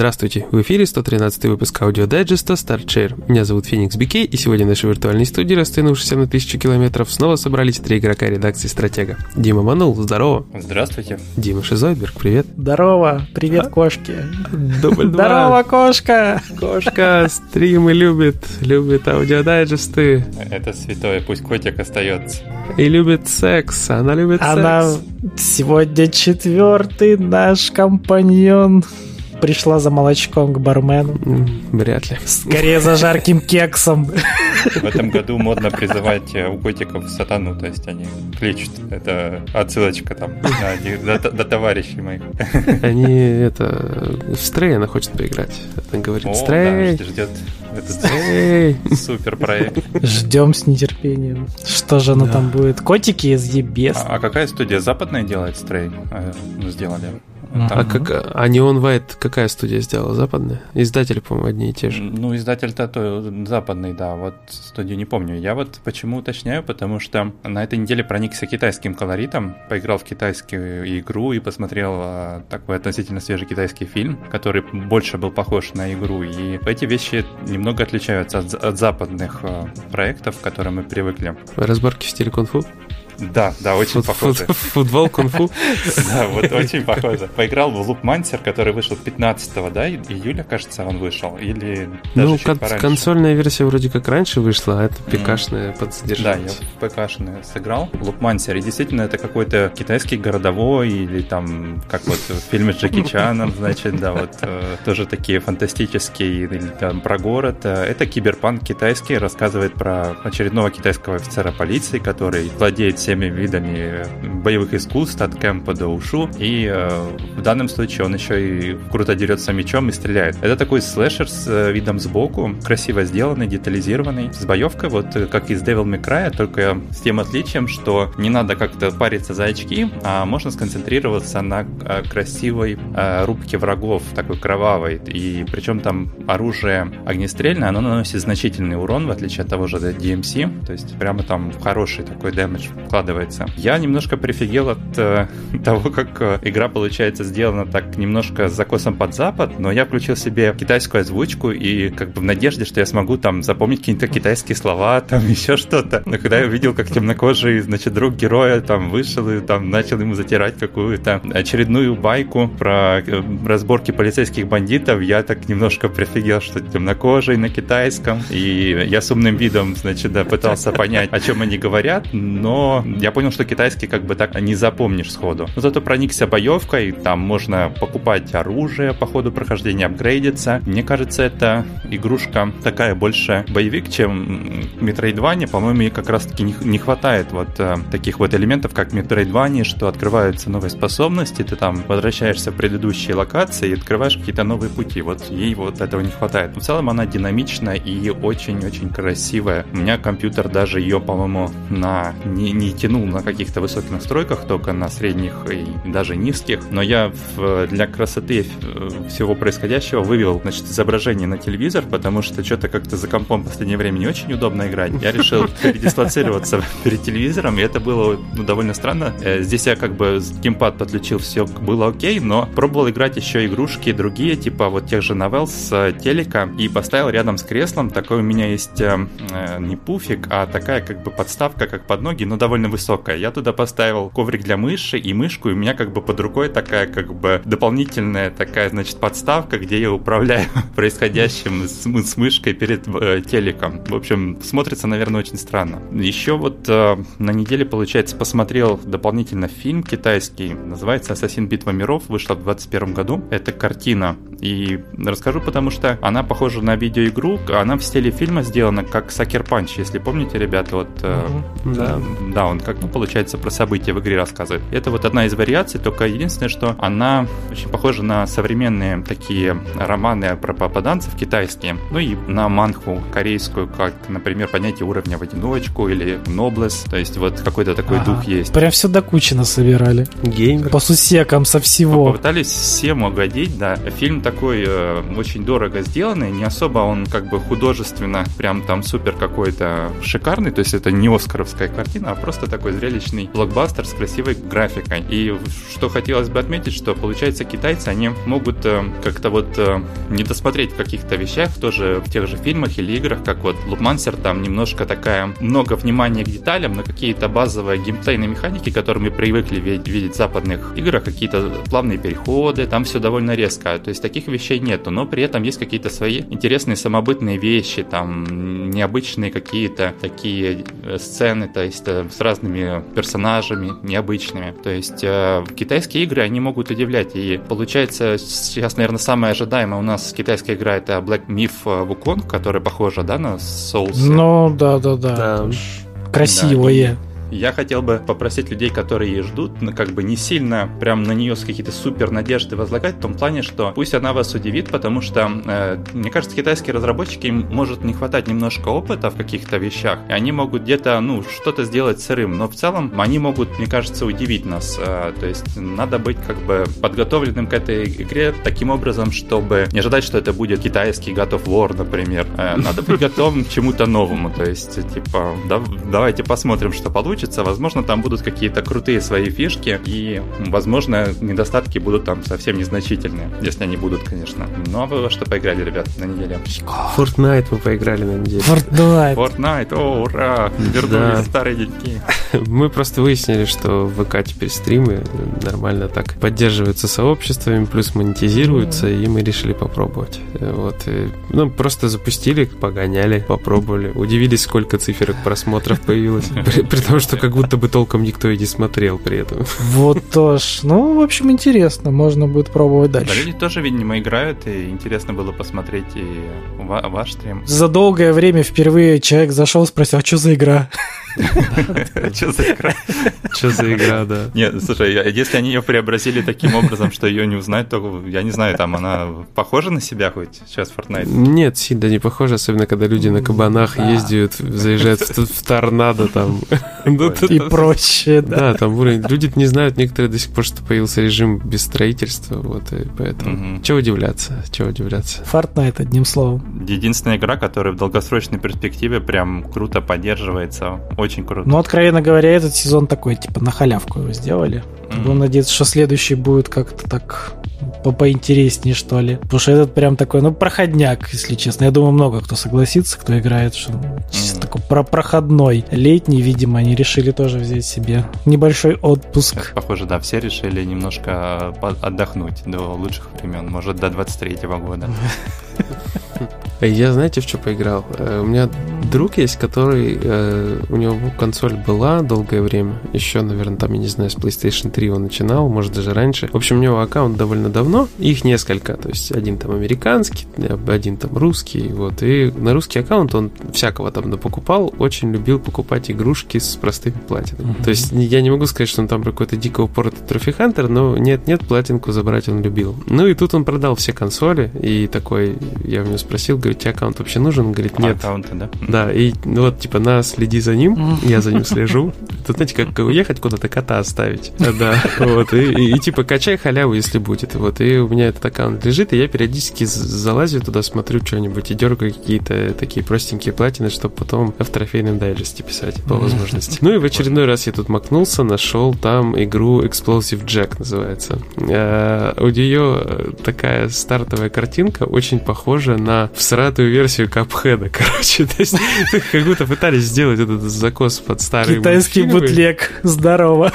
Здравствуйте, в эфире 113 выпуск аудиодайджеста StartShare. Меня зовут Феникс Бикей, и сегодня в нашей виртуальной студии, растянувшейся на тысячу километров, снова собрались три игрока редакции «Стратега». Дима Манул, здорово. Здравствуйте. Дима Шизойдберг, привет. Здорово, привет, а? кошки. Дубль два. Здорово, кошка. Кошка стримы любит, любит аудиодайджесты. Это святое, пусть котик остается. И любит секс, она любит она секс. сегодня четвертый наш компаньон пришла за молочком к бармену. Вряд ли. Скорее за жарким кексом. В этом году модно призывать э, у котиков сатану, то есть они кличут. Это отсылочка там до, до товарищей моих. Они это в Стрей она хочет поиграть. Она говорит, Стрей. Да, ждет этот супер проект. Ждем с нетерпением. Что же оно там будет? Котики из ебес. А, а какая студия западная делает Стрей? Э, сделали? А, как, а Neon White какая студия сделала? Западная? Издатели, по-моему, одни и те же. Ну, издатель-то то западный, да. Вот студию не помню. Я вот почему уточняю, потому что на этой неделе проникся китайским колоритом, поиграл в китайскую игру и посмотрел а, такой относительно свежий китайский фильм, который больше был похож на игру. И эти вещи немного отличаются от, от западных а, проектов, к которым мы привыкли. Разборки в стиле кунг-фу? Да, да, очень похоже. Футбол, кунг-фу? Да, вот очень похоже. Поиграл в Loop Mancer, который вышел 15 да, июля, кажется, он вышел, или Ну, консольная версия вроде как раньше вышла, а это ПКшная подсодержание. Да, я ПКшную сыграл. Loop Mancer, и действительно это какой-то китайский городовой, или там, как вот в фильме с Джеки Чаном, значит, да, вот э, тоже такие фантастические, или там про город. Это киберпанк китайский, рассказывает про очередного китайского офицера полиции, который владеет всеми видами боевых искусств, от кемпа до ушу, и э, в данном случае он еще и круто дерется мечом и стреляет. Это такой слэшер с э, видом сбоку, красиво сделанный, детализированный, с боевкой, вот э, как из Devil May Cry, только с тем отличием, что не надо как-то париться за очки, а можно сконцентрироваться на красивой рубке врагов, такой кровавой, и причем там оружие огнестрельное, оно наносит значительный урон, в отличие от того же DMC, то есть прямо там хороший такой дэмэдж складывается. Я немножко прифигел от э, того, как э, игра получается сделана так немножко с закосом под запад, но я включил себе китайскую озвучку и как бы в надежде, что я смогу там запомнить какие-то китайские слова, там еще что-то. Но когда я увидел, как темнокожий, значит, друг героя там вышел и там начал ему затирать какую-то очередную байку про э, разборки полицейских бандитов, я так немножко прифигел, что темнокожий на китайском, и я с умным видом, значит, да, пытался понять, о чем они говорят, но я понял, что китайский как бы так не запомнишь сходу. Но зато проникся боевкой, там можно покупать оружие по ходу прохождения, апгрейдиться. Мне кажется, это игрушка такая больше боевик, чем Metroidvania. По-моему, ей как раз-таки не, хватает вот э, таких вот элементов, как Metroidvania, что открываются новые способности, ты там возвращаешься в предыдущие локации и открываешь какие-то новые пути. Вот ей вот этого не хватает. в целом она динамичная и очень-очень красивая. У меня компьютер даже ее, по-моему, на не, не тянул на каких-то высоких настройках, только на средних и даже низких, но я в, для красоты всего происходящего вывел, значит, изображение на телевизор, потому что что-то как-то за компом в последнее время не очень удобно играть. Я решил передислоцироваться перед телевизором, и это было ну, довольно странно. Э, здесь я как бы геймпад подключил, все было окей, но пробовал играть еще игрушки другие, типа вот тех же новелл с телека, и поставил рядом с креслом. Такой у меня есть э, э не пуфик, а такая как бы подставка, как под ноги, но довольно высокая. Я туда поставил коврик для мыши и мышку, и у меня как бы под рукой такая как бы дополнительная такая, значит, подставка, где я управляю происходящим с, с мышкой перед э, телеком. В общем, смотрится, наверное, очень странно. Еще вот э, на неделе, получается, посмотрел дополнительно фильм китайский, называется «Ассасин. Битва миров», вышла в 2021 году. Это картина. И расскажу, потому что она похожа на видеоигру, она в стиле фильма сделана как Сакер Панч, если помните, ребята, вот... Э, да. Да, он как, ну, получается, про события в игре рассказывает. Это вот одна из вариаций, только единственное, что она очень похожа на современные такие романы про попаданцев китайские, ну и на манху корейскую, как, например, понятие уровня в одиночку или ноблес, то есть вот какой-то такой ага. дух есть. Прям все до кучи насобирали. Геймер. По сусекам со всего. Попытались всем угодить, да. Фильм такой э, очень дорого сделанный, не особо он как бы художественно прям там супер какой-то шикарный, то есть это не оскаровская картина, а просто такой зрелищный блокбастер с красивой графикой. И что хотелось бы отметить, что получается китайцы, они могут э, как-то вот э, не досмотреть в каких-то вещах, тоже в тех же фильмах или играх, как вот Лупмансер, там немножко такая много внимания к деталям, на какие-то базовые геймплейные механики, которые мы привыкли видеть в западных играх, какие-то плавные переходы, там все довольно резко. То есть таких вещей нету, но при этом есть какие-то свои интересные самобытные вещи, там необычные какие-то такие э, сцены, то есть э, с разными персонажами необычными. То есть э, китайские игры, они могут удивлять. И получается, сейчас, наверное, самая ожидаемая у нас китайская игра это Black Myth Wukong, которая похожа, да, на Souls. Ну, да, да, да. да. Красивое. Да, я хотел бы попросить людей, которые ее ждут, ну, как бы не сильно прям на нее какие-то супер надежды возлагать, в том плане, что пусть она вас удивит, потому что, э, мне кажется, китайские разработчики, им может не хватать немножко опыта в каких-то вещах, и они могут где-то, ну, что-то сделать сырым, но в целом они могут, мне кажется, удивить нас. Э, то есть надо быть как бы подготовленным к этой игре таким образом, чтобы не ожидать, что это будет китайский God of War, например. Э, надо быть готовым к чему-то новому, то есть, типа, да, давайте посмотрим, что получится, получится. Возможно, там будут какие-то крутые свои фишки, и, возможно, недостатки будут там совсем незначительные, если они будут, конечно. Ну, а вы во что поиграли, ребят, на неделе? Fortnite мы поиграли на неделе. Fortnite. Fortnite, о, ура! Вернулись да. старые деньги. Мы просто выяснили, что в ВК теперь стримы нормально так поддерживаются сообществами, плюс монетизируются, и мы решили попробовать. Вот. Ну, просто запустили, погоняли, попробовали. Удивились, сколько циферок просмотров появилось. При, при том, что что как будто бы толком никто и не смотрел при этом. Вот тоже. Ну, в общем, интересно. Можно будет пробовать дальше. Да, люди тоже, видимо, играют, и интересно было посмотреть и ваш стрим. За долгое время впервые человек зашел, спросил, а что за игра? Что за игра? Что за игра, да. Нет, слушай, если они ее преобразили таким образом, что ее не узнать, то я не знаю, там она похожа на себя хоть сейчас Fortnite? Нет, сильно не похожа, особенно когда люди на кабанах ездят, заезжают в торнадо там. И прочее, да. Да, там уровень. Люди не знают некоторые до сих пор, что появился режим без строительства, вот, и поэтому. Чего удивляться, чего удивляться. Fortnite, одним словом. Единственная игра, которая в долгосрочной перспективе прям круто поддерживается очень круто. Ну, откровенно говоря, этот сезон такой, типа, на халявку его сделали. Mm-hmm. Будем надеяться, что следующий будет как-то так по поинтереснее, что ли. Потому что этот прям такой, ну, проходняк, если честно. Я думаю, много кто согласится, кто играет, что mm-hmm. такой про проходной. Летний, видимо, они решили тоже взять себе небольшой отпуск. Сейчас, похоже, да, все решили немножко отдохнуть до лучших времен, может, до 23-го года. Я знаете, в что поиграл? Э, у меня друг есть, который... Э, у него консоль была долгое время. Еще, наверное, там, я не знаю, с PlayStation 3 он начинал, может, даже раньше. В общем, у него аккаунт довольно давно. Их несколько. То есть, один там американский, один там русский. Вот. И на русский аккаунт он всякого там покупал. Очень любил покупать игрушки с простыми платинами. Mm-hmm. То есть, я не могу сказать, что он там какой-то дико упоротый трофи-хантер, но нет-нет, платинку забрать он любил. Ну и тут он продал все консоли. И такой, я у него спросил, говорю, тебе аккаунт вообще нужен? Он говорит, нет. Аккаунты, да? Да, и вот, типа, на, следи за ним, я за ним слежу. Тут, знаете, как уехать куда-то, кота оставить. Да, вот, и, и, и, типа, качай халяву, если будет. Вот, и у меня этот аккаунт лежит, и я периодически залазю туда, смотрю что-нибудь и дергаю какие-то такие простенькие платины, чтобы потом в трофейном дайджесте писать, по возможности. Ну и в очередной раз я тут макнулся, нашел там игру Explosive Jack называется. А, у нее такая стартовая картинка, очень похожа на всратую версию Капхеда, короче. То есть как будто пытались сделать этот закос под старые Китайский мультфильмы. бутлег. Здорово.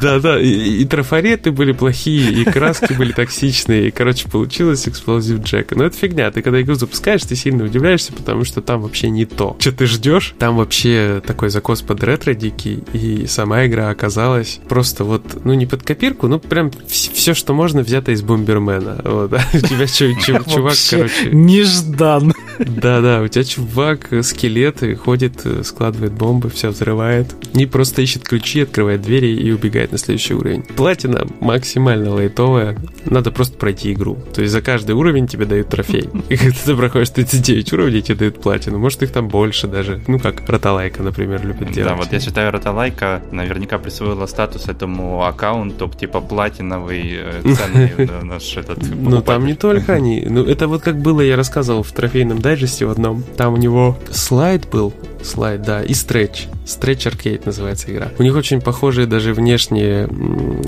Да-да, и, и трафареты были плохие, и краски были токсичные, и, короче, получилось Explosive Jack. Но это фигня. Ты когда игру запускаешь, ты сильно удивляешься, потому что там вообще не то. Что ты ждешь? Там вообще такой закос под ретро дикий, и сама игра оказалась просто вот, ну, не под копирку, ну, прям все, что можно, взято из Бомбермена. Вот. У тебя чувак, короче... Неждан. Да-да, у тебя чувак, скелет, ходит, складывает бомбы, все взрывает. И просто ищет ключи, открывает двери и убегает на следующий уровень. Платина максимально лайтовая, надо просто пройти игру. То есть за каждый уровень тебе дают трофей. И когда ты проходишь 39 уровней, тебе дают платину. Может, их там больше даже. Ну, как Роталайка, например, любит делать. Да, вот я считаю, Роталайка наверняка присвоила статус этому аккаунту, типа платиновый, э, ценный наш этот... Ну, там не только они. Ну, это вот как было, я рассказывал в трофейном дайджесте в одном. Там у него слайд был, слайд, да, и стретч. Stretch Arcade называется игра. У них очень похожие даже внешние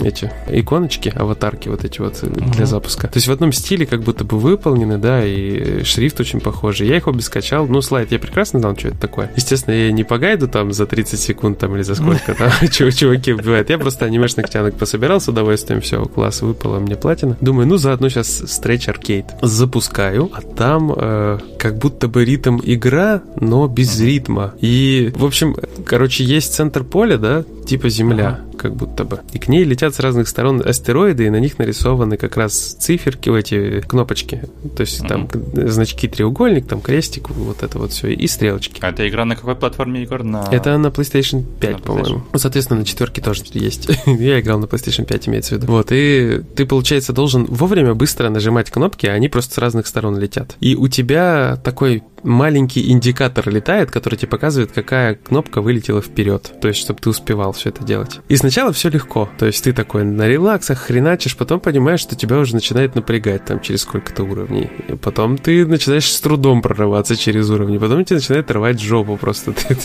эти иконочки, аватарки вот эти вот uh-huh. для запуска. То есть в одном стиле как будто бы выполнены, да, и шрифт очень похожий. Я их обе скачал. Ну, слайд я прекрасно знал, что это такое. Естественно, я не по гайду там за 30 секунд там или за сколько там чуваки убивают. Я просто анимешных тянок пособирал с удовольствием. Все, класс, выпало мне платина. Думаю, ну, заодно сейчас Stretch Arcade. Запускаю, а там э, как будто бы ритм игра, но без ритма. И, в общем, короче, есть центр поля, да, типа Земля, ага. как будто бы. И к ней летят с разных сторон астероиды, и на них нарисованы как раз циферки, эти кнопочки. То есть ага. там значки треугольник, там крестик, вот это вот все, и стрелочки. А эта игра на какой платформе, Егор? На... Это на PlayStation 5, по-моему. Ну, соответственно, на четверке тоже есть. Я играл на PlayStation 5, имеется в виду. Вот, и ты, получается, должен вовремя быстро нажимать кнопки, а они просто с разных сторон летят. И у тебя такой маленький индикатор летает, который тебе показывает, какая кнопка вылетела вперед. То есть, чтобы ты успевал все это делать. И сначала все легко. То есть, ты такой на релаксах хреначишь, потом понимаешь, что тебя уже начинает напрягать там через сколько-то уровней. И потом ты начинаешь с трудом прорываться через уровни. Потом тебе начинает рвать жопу просто. Ты,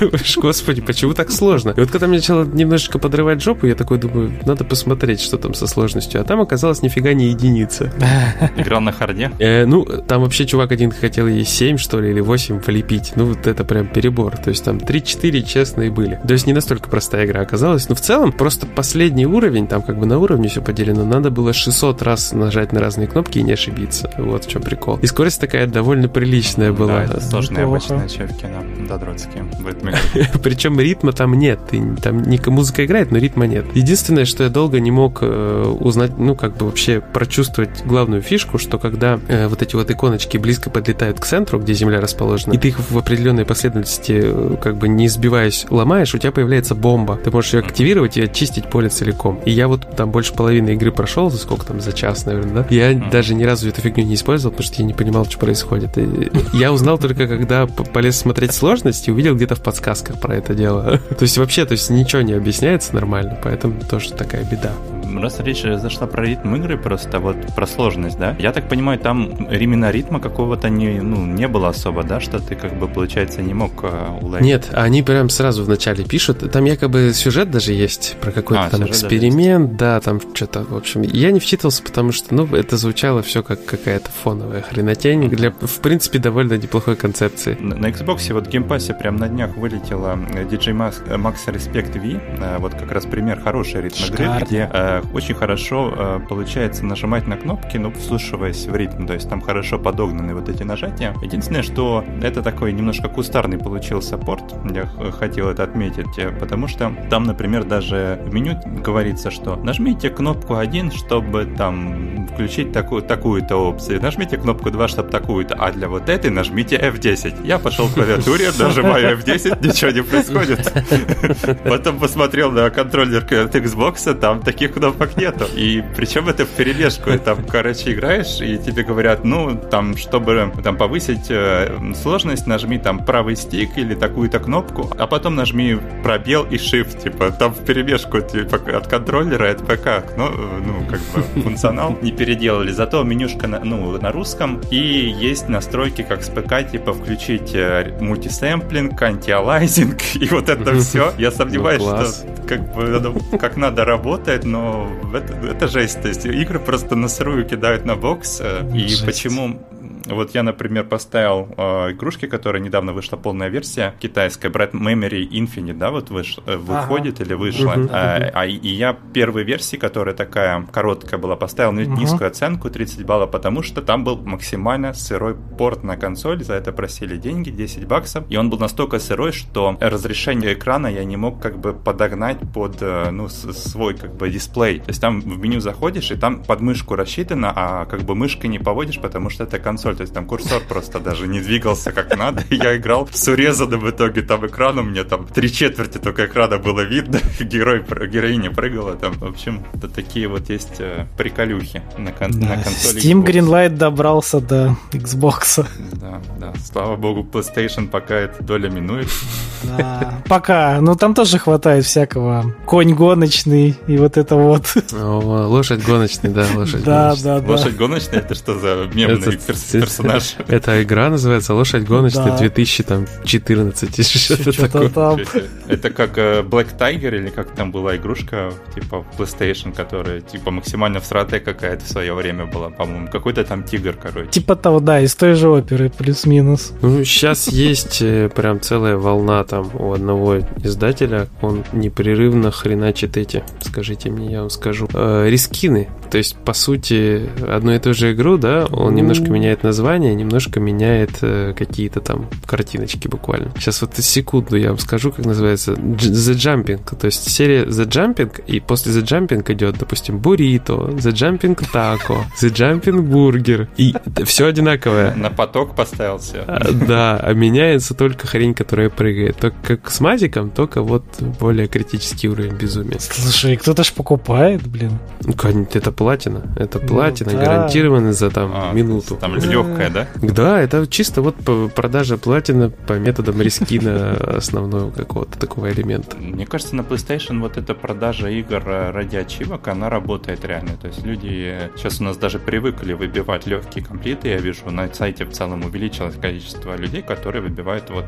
думаешь, господи, почему так сложно? И вот когда мне начало немножечко подрывать жопу, я такой думаю, надо посмотреть, что там со сложностью. А там оказалось нифига не единица. Играл на харде? Э, ну, там вообще чувак один хотел ей 7, что ли, или 8 влепить. Ну, вот это прям перебор. То есть там 3-4 честные были. То есть не настолько простая игра оказалась. Но в целом просто последний уровень, там как бы на уровне все поделено, надо было 600 раз нажать на разные кнопки и не ошибиться. Вот в чем прикол. И скорость такая довольно приличная была. Да, это сложные обычные ачевки, да, додротские Причем ритма там нет. Там не музыка играет, но ритма нет. Единственное, что я долго не мог э, узнать, ну, как бы вообще прочувствовать главную фишку, что когда э, вот эти вот иконочки близко подлетают к центру, где Земля расположена, и ты их в определенной последовательности, э, как бы не сбиваясь, ломаешь, у тебя появляется бомба. Ты можешь ее активировать и очистить поле целиком. И я вот там больше половины игры прошел, за сколько там, за час, наверное, да? Я даже ни разу эту фигню не использовал, потому что я не понимал, что происходит. И я узнал только, когда полез смотреть сложность и увидел где-то в подсказках про это дело. То есть вообще, то есть ничего не объясняется нормально, поэтому тоже такая беда раз речь зашла про ритм игры, просто вот про сложность, да, я так понимаю, там именно ритма какого-то не, ну, не было особо, да, что ты как бы, получается, не мог э, уловить? Нет, они прям сразу вначале пишут, там якобы сюжет даже есть про какой-то а, там эксперимент, да, там что-то, в общем, я не вчитывался, потому что, ну, это звучало все как какая-то фоновая хренотень для, в принципе, довольно неплохой концепции. На, на Xbox вот в Game Pass е прям на днях вылетела DJMAX, Max Respect V, вот как раз пример хорошей ритм игры, где очень хорошо э, получается нажимать на кнопки, но вслушиваясь в ритм, то есть там хорошо подогнаны вот эти нажатия. Единственное, что это такой немножко кустарный получился порт, я хотел это отметить, э, потому что там, например, даже в меню говорится, что нажмите кнопку 1, чтобы там включить такую, такую-то опцию, нажмите кнопку 2, чтобы такую-то, а для вот этой нажмите F10. Я пошел к клавиатуре, нажимаю F10, ничего не происходит. Потом посмотрел на контроллер от Xbox, там таких кнопок кнопок нету. И причем это в перемешку. Там, короче, играешь, и тебе говорят, ну, там, чтобы там повысить э, сложность, нажми там правый стик или такую-то кнопку, а потом нажми пробел и shift, типа, там в перемешку типа, от контроллера, от ПК, ну, ну, как бы функционал не переделали. Зато менюшка на, ну, на русском, и есть настройки, как с ПК, типа, включить э, мультисэмплинг, антиалайзинг, и вот это все. Я сомневаюсь, ну, что как бы как надо работает, но это, это жесть. То есть игры просто на сырую кидают на бокс. Э, и жесть. почему вот я, например, поставил э, игрушки, которая недавно вышла полная версия китайская, Bright Memory Infinite, да, вот выш, э, выходит ага. или вышла. Угу. А, а, и я первой версии, которая такая короткая была, поставил угу. низкую оценку, 30 баллов, потому что там был максимально сырой порт на консоль, за это просили деньги, 10 баксов, и он был настолько сырой, что разрешение экрана я не мог как бы подогнать под, э, ну, свой как бы дисплей. То есть там в меню заходишь, и там под мышку рассчитано, а как бы мышкой не поводишь, потому что это консоль, то есть там курсор просто даже не двигался как надо. Я играл с урезанным в итоге там экраном, мне там три четверти только экрана было видно, герой, героиня прыгала там. В общем, это такие вот есть э, приколюхи на, кон- да, на консоли. Steam Xbox. Greenlight добрался до Xbox. Да, да. Слава богу, PlayStation пока эта доля минует. Да, пока. Ну там тоже хватает всякого. Конь гоночный и вот это вот. О, лошадь гоночный, да, лошадь да, гоночный. Да, да, Лошадь гоночная, это что за мемный персонаж? Эта игра называется «Лошадь гоночная 2014» что-то такое. Там. Это как Black Tiger или как там была игрушка типа PlayStation, которая типа максимально всратая какая-то в свое время была, по-моему. Какой-то там тигр, короче. Типа того, да, из той же оперы, плюс-минус. Ну, сейчас есть прям целая волна там у одного издателя. Он непрерывно хреначит эти, скажите мне, я вам скажу, э, рискины. То есть, по сути, одну и ту же игру, да, он немножко меняет название, немножко меняет э, какие-то там картиночки буквально. Сейчас вот секунду я вам скажу, как называется. The Jumping. То есть серия The Jumping, и после The Jumping идет, допустим, Burrito, The Jumping Taco, The Jumping Burger. И все одинаковое. На поток поставился. Да, а меняется только хрень, которая прыгает. Только как с мазиком, только вот более критический уровень безумия. Слушай, кто-то ж покупает, блин. Это платина. Это платина, ну, да. гарантированно за там а, минуту. Там легкая, да? Да, это чисто вот продажа платина по методам рискина основного какого-то такого элемента. Мне кажется, на PlayStation вот эта продажа игр ради ачивок, она работает реально. То есть люди сейчас у нас даже привыкли выбивать легкие комплиты. Я вижу, на сайте в целом увеличилось количество людей, которые выбивают вот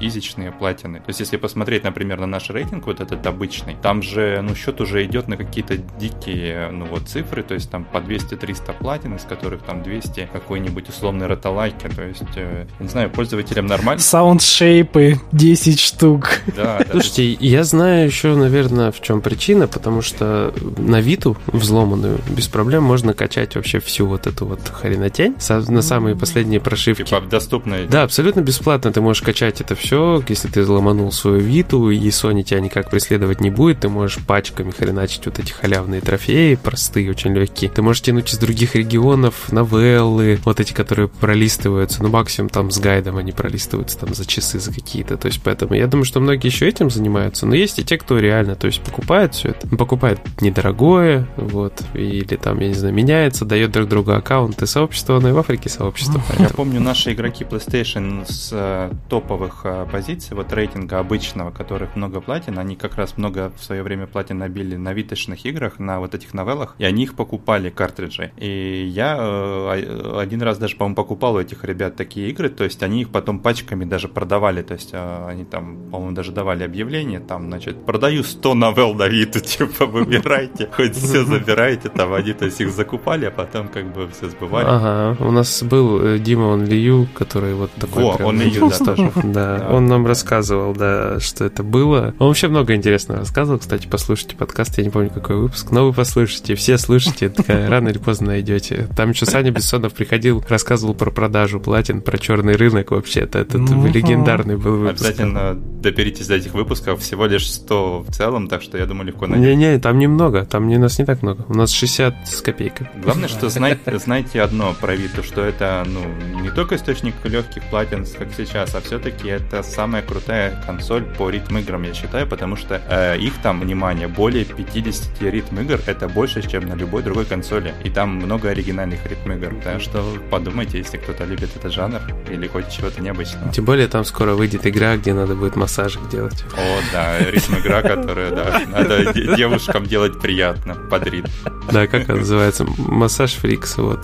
изичные платины. То есть если посмотреть, например, на наш рейтинг, вот этот обычный, там же, ну, счет уже идет на какие-то дикие, ну, вот цифры, то есть там по 200-300 платин, из которых там 200 какой-нибудь условный роталайки, то есть, э, не знаю, пользователям нормально. Саундшейпы 10 штук. Да, да. Слушайте, я знаю еще, наверное, в чем причина, потому что на Виту взломанную без проблем можно качать вообще всю вот эту вот хренотень на самые последние прошивки. Типа доступные. Да, абсолютно бесплатно ты можешь качать это все, если ты взломанул свою Виту, и Sony тебя никак преследовать не будет, ты можешь пачками хреначить вот эти халявные трофеи, простые, очень легкие. Ты можешь тянуть из других регионов новеллы, вот эти, которые пролистываются, ну максимум там с гайдом они пролистываются там за часы, за какие-то. То есть поэтому я думаю, что многие еще этим занимаются, но есть и те, кто реально, то есть покупает все это, покупает недорогое, вот, или там, я не знаю, меняется, дает друг другу аккаунты сообщества, но и в Африке сообщество. Я помню наши игроки PlayStation с э, топовых э, позиций, вот рейтинга обычного, которых много платин, они как раз много в свое время платин набили на виточных играх, на вот этих новеллах, и они их покупали, картриджи. И я э, один раз даже, по-моему, покупал у этих ребят такие игры, то есть они их потом пачками даже продавали, то есть э, они там, по-моему, даже давали объявление, там, значит, продаю 100 новелл на Виту, типа, выбирайте, хоть все забирайте, там, они, то есть их закупали, а потом как бы все сбывали. Ага, у нас был э, Дима Он Лию, который вот такой Во, прям, он Лию, да, тоже. Да, он нам рассказывал, да, что это было. Он вообще много интересного рассказывал, кстати, послушайте подкаст, я не помню, какой выпуск, но вы послушайте, все слышите, рано или поздно найдете. Там еще Саня Бессонов приходил, рассказывал про продажу платин, про черный рынок вообще, это, это легендарный был выпуск. Обязательно доберитесь до этих выпусков, всего лишь 100 в целом, так что я думаю, легко найти. Не-не, там немного, там не, нас не так много, у нас 60 с копейкой. Главное, что знаете, знаете одно про Виту, что это, ну, не только источник легких платин, как сейчас, а все-таки это самая крутая консоль по ритм играм, я считаю, потому что э, их там, внимание, более 50 ритм игр, это больше, чем на любой другой консоли, и там много оригинальных ритм игр, так что подумайте, если кто-то любит этот жанр или хочет чего-то необычного. Тем более там скоро выйдет игра, где надо будет массажик делать. О, да, ритм игра, которая, да, надо девушкам делать приятно под ритм. Да, как она называется? Массаж фрикс, вот.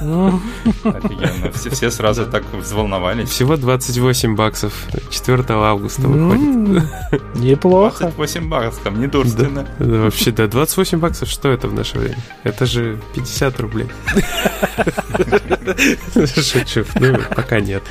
Офигенно. Все, все сразу так взволновались. Всего 28 баксов. 4 августа выходит. Неплохо. 28 баксов, не дурственно. Да, да, вообще, да. 28 баксов, что это в наше время? Это же 50 рублей. Шучу. Ну, пока нет.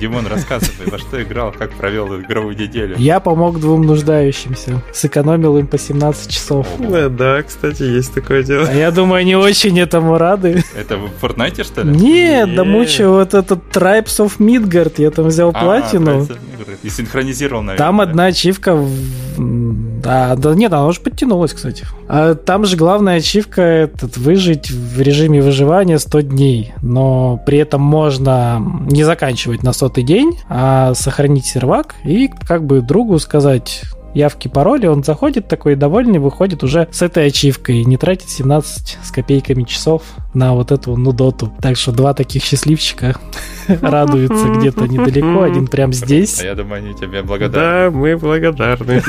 Димон, рассказывай, во что играл, как провел игровую неделю. Я помог двум нуждающимся. Сэкономил им по 17 часов. Да, да, кстати, есть такое дело. А я думаю, они очень этому рады. Это в Fortnite, что ли? Нет, да мучаю вот этот Tribes of Midgard. Я там взял а, платину. И синхронизировал, наверное. Там одна ачивка Да, да нет, она уже подтянулась, кстати. А там же главная ачивка этот выжить в режиме выживания 100 дней, но при этом можно не заканчивать на сотый день, а сохранить сервак и как бы другу сказать, явки, пароли, он заходит такой довольный, выходит уже с этой ачивкой, не тратит 17 с копейками часов на вот эту нудоту. Так что два таких счастливчика радуются где-то недалеко, один прям здесь. А я думаю, они тебе благодарны. Да, мы благодарны.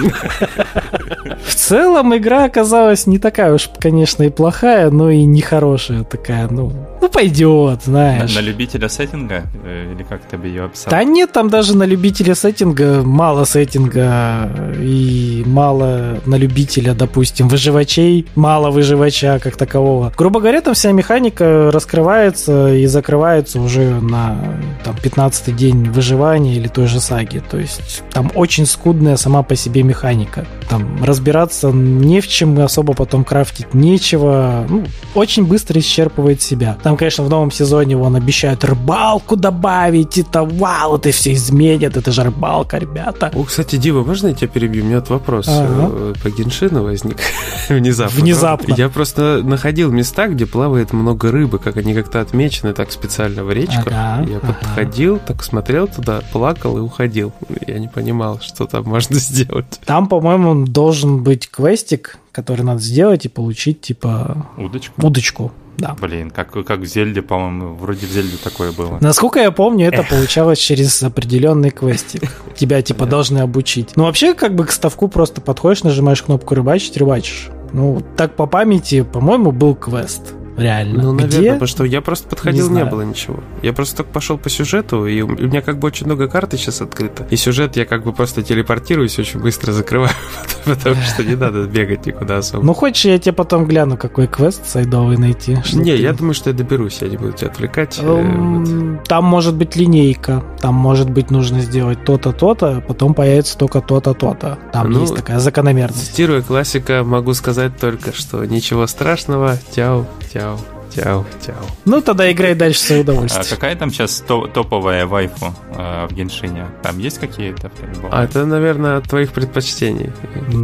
В целом игра оказалась не такая уж, конечно, и плохая, но и нехорошая такая, ну, ну пойдет, знаешь. На, на любителя сеттинга? Э, или как ты бы ее описал? Да нет, там даже на любителя сеттинга мало сеттинга и мало на любителя, допустим, выживачей, мало выживача как такового. Грубо говоря, там вся механика раскрывается и закрывается уже на там, 15 день выживания или той же саги. То есть там очень скудная сама по себе механика. Там разбираться не в чем и особо потом крафтить нечего. Ну, очень быстро исчерпывает себя. Там, конечно, в новом сезоне он обещают рыбалку добавить, это вау, это все изменит, это же рыбалка, ребята. О, кстати, Дива, можно я тебя перебью? Меня вот вопрос Ага. э, по Геншину возник внезапно. Внезапно. Я просто находил места, где плавает много рыбы, как они как-то отмечены так специально в речках. Ага, Я ага. подходил, так смотрел туда, плакал и уходил. Я не понимал, что там можно сделать. Там, по-моему, должен быть квестик, который надо сделать и получить, типа, Удочку? удочку. Да. Блин, как, как в Зельде, по-моему, вроде в Зельде такое было. Насколько я помню, это получалось через определенный квестик. Тебя типа должны обучить. Ну вообще, как бы к ставку просто подходишь, нажимаешь кнопку рыбачить, рыбачишь. Ну, так по памяти, по-моему, был квест. Реально. Ну, наверное, Где? потому что я просто подходил, Не не, было ничего. Я просто только пошел по сюжету, и у меня как бы очень много карты сейчас открыто. И сюжет я как бы просто телепортируюсь, очень быстро закрываю, потому что не надо бегать никуда особо. Ну, хочешь, я тебе потом гляну, какой квест сайдовый найти? не, ты- я думаю, что я доберусь, я не буду тебя отвлекать. э, вот. Эм, Там может быть линейка, там может быть нужно сделать то-то, то-то, а потом появится только то-то, то-то. Там Ну, есть такая закономерность. Цитируя классика, могу сказать только, что ничего страшного, тяу, тяу, тяу, тяу. Ну, тогда играй дальше в свое А какая там сейчас то- топовая вайфу э, в Геншине? Там есть какие-то? А это, наверное, от твоих предпочтений.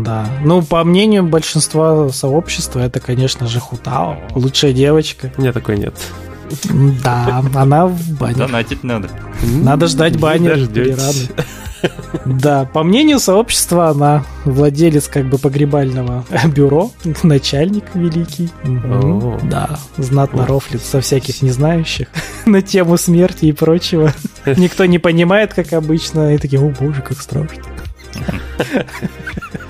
Да. Ну, по мнению большинства сообщества, это, конечно же, Хутао. Лучшая девочка. У меня такой нет. Да, она в бане. Донатить надо. Надо ждать Не бани. дождётесь. рады. Да, по мнению сообщества, она владелец как бы погребального бюро, начальник великий. Да, знатно рофлит со всяких незнающих на тему смерти и прочего. Никто не понимает, как обычно, и такие, о боже, как страшно.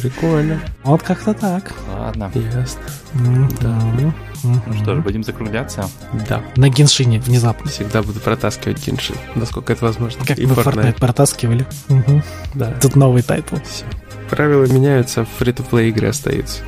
Прикольно. Вот как-то так. Ладно. Ясно. Мгм. Ну что ж, будем закругляться. Да. На Genshin е внезапно. Всегда буду протаскивать Genshin, насколько это возможно. Как И мы Fortnite. Протаскивали. Мгм. Да. Тут новый title. Всё. Правила меняются, free-to-play игры остаются.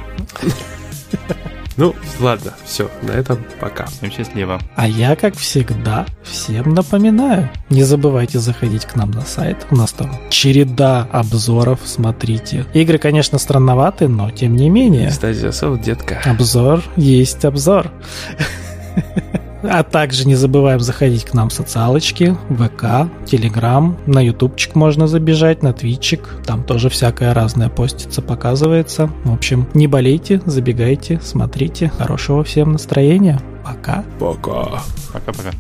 Ну, ладно, все, на этом пока. Всем счастливо. А я, как всегда, всем напоминаю, не забывайте заходить к нам на сайт. У нас там череда обзоров, смотрите. Игры, конечно, странноваты, но тем не менее. Стадия сов, детка. Обзор есть обзор. А также не забываем заходить к нам в социалочки, ВК, Телеграм, на Ютубчик можно забежать, на Твитчик, там тоже всякое разное постится, показывается. В общем, не болейте, забегайте, смотрите. Хорошего всем настроения. Пока. Пока. Пока-пока.